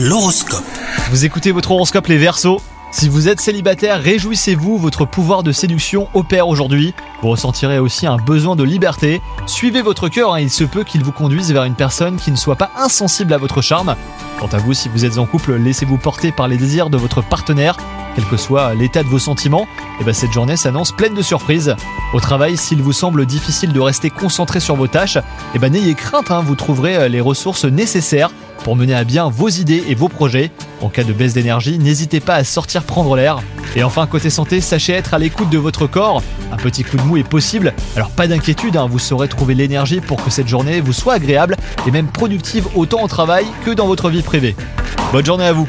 L'horoscope. Vous écoutez votre horoscope les Verseaux Si vous êtes célibataire, réjouissez-vous, votre pouvoir de séduction opère aujourd'hui. Vous ressentirez aussi un besoin de liberté. Suivez votre cœur, hein, il se peut qu'il vous conduise vers une personne qui ne soit pas insensible à votre charme. Quant à vous, si vous êtes en couple, laissez-vous porter par les désirs de votre partenaire. Quel que soit l'état de vos sentiments, et ben cette journée s'annonce pleine de surprises. Au travail, s'il vous semble difficile de rester concentré sur vos tâches, et ben n'ayez crainte, hein, vous trouverez euh, les ressources nécessaires pour mener à bien vos idées et vos projets. En cas de baisse d'énergie, n'hésitez pas à sortir prendre l'air. Et enfin, côté santé, sachez être à l'écoute de votre corps. Un petit coup de mou est possible, alors pas d'inquiétude, hein, vous saurez trouver l'énergie pour que cette journée vous soit agréable et même productive autant au travail que dans votre vie privée. Bonne journée à vous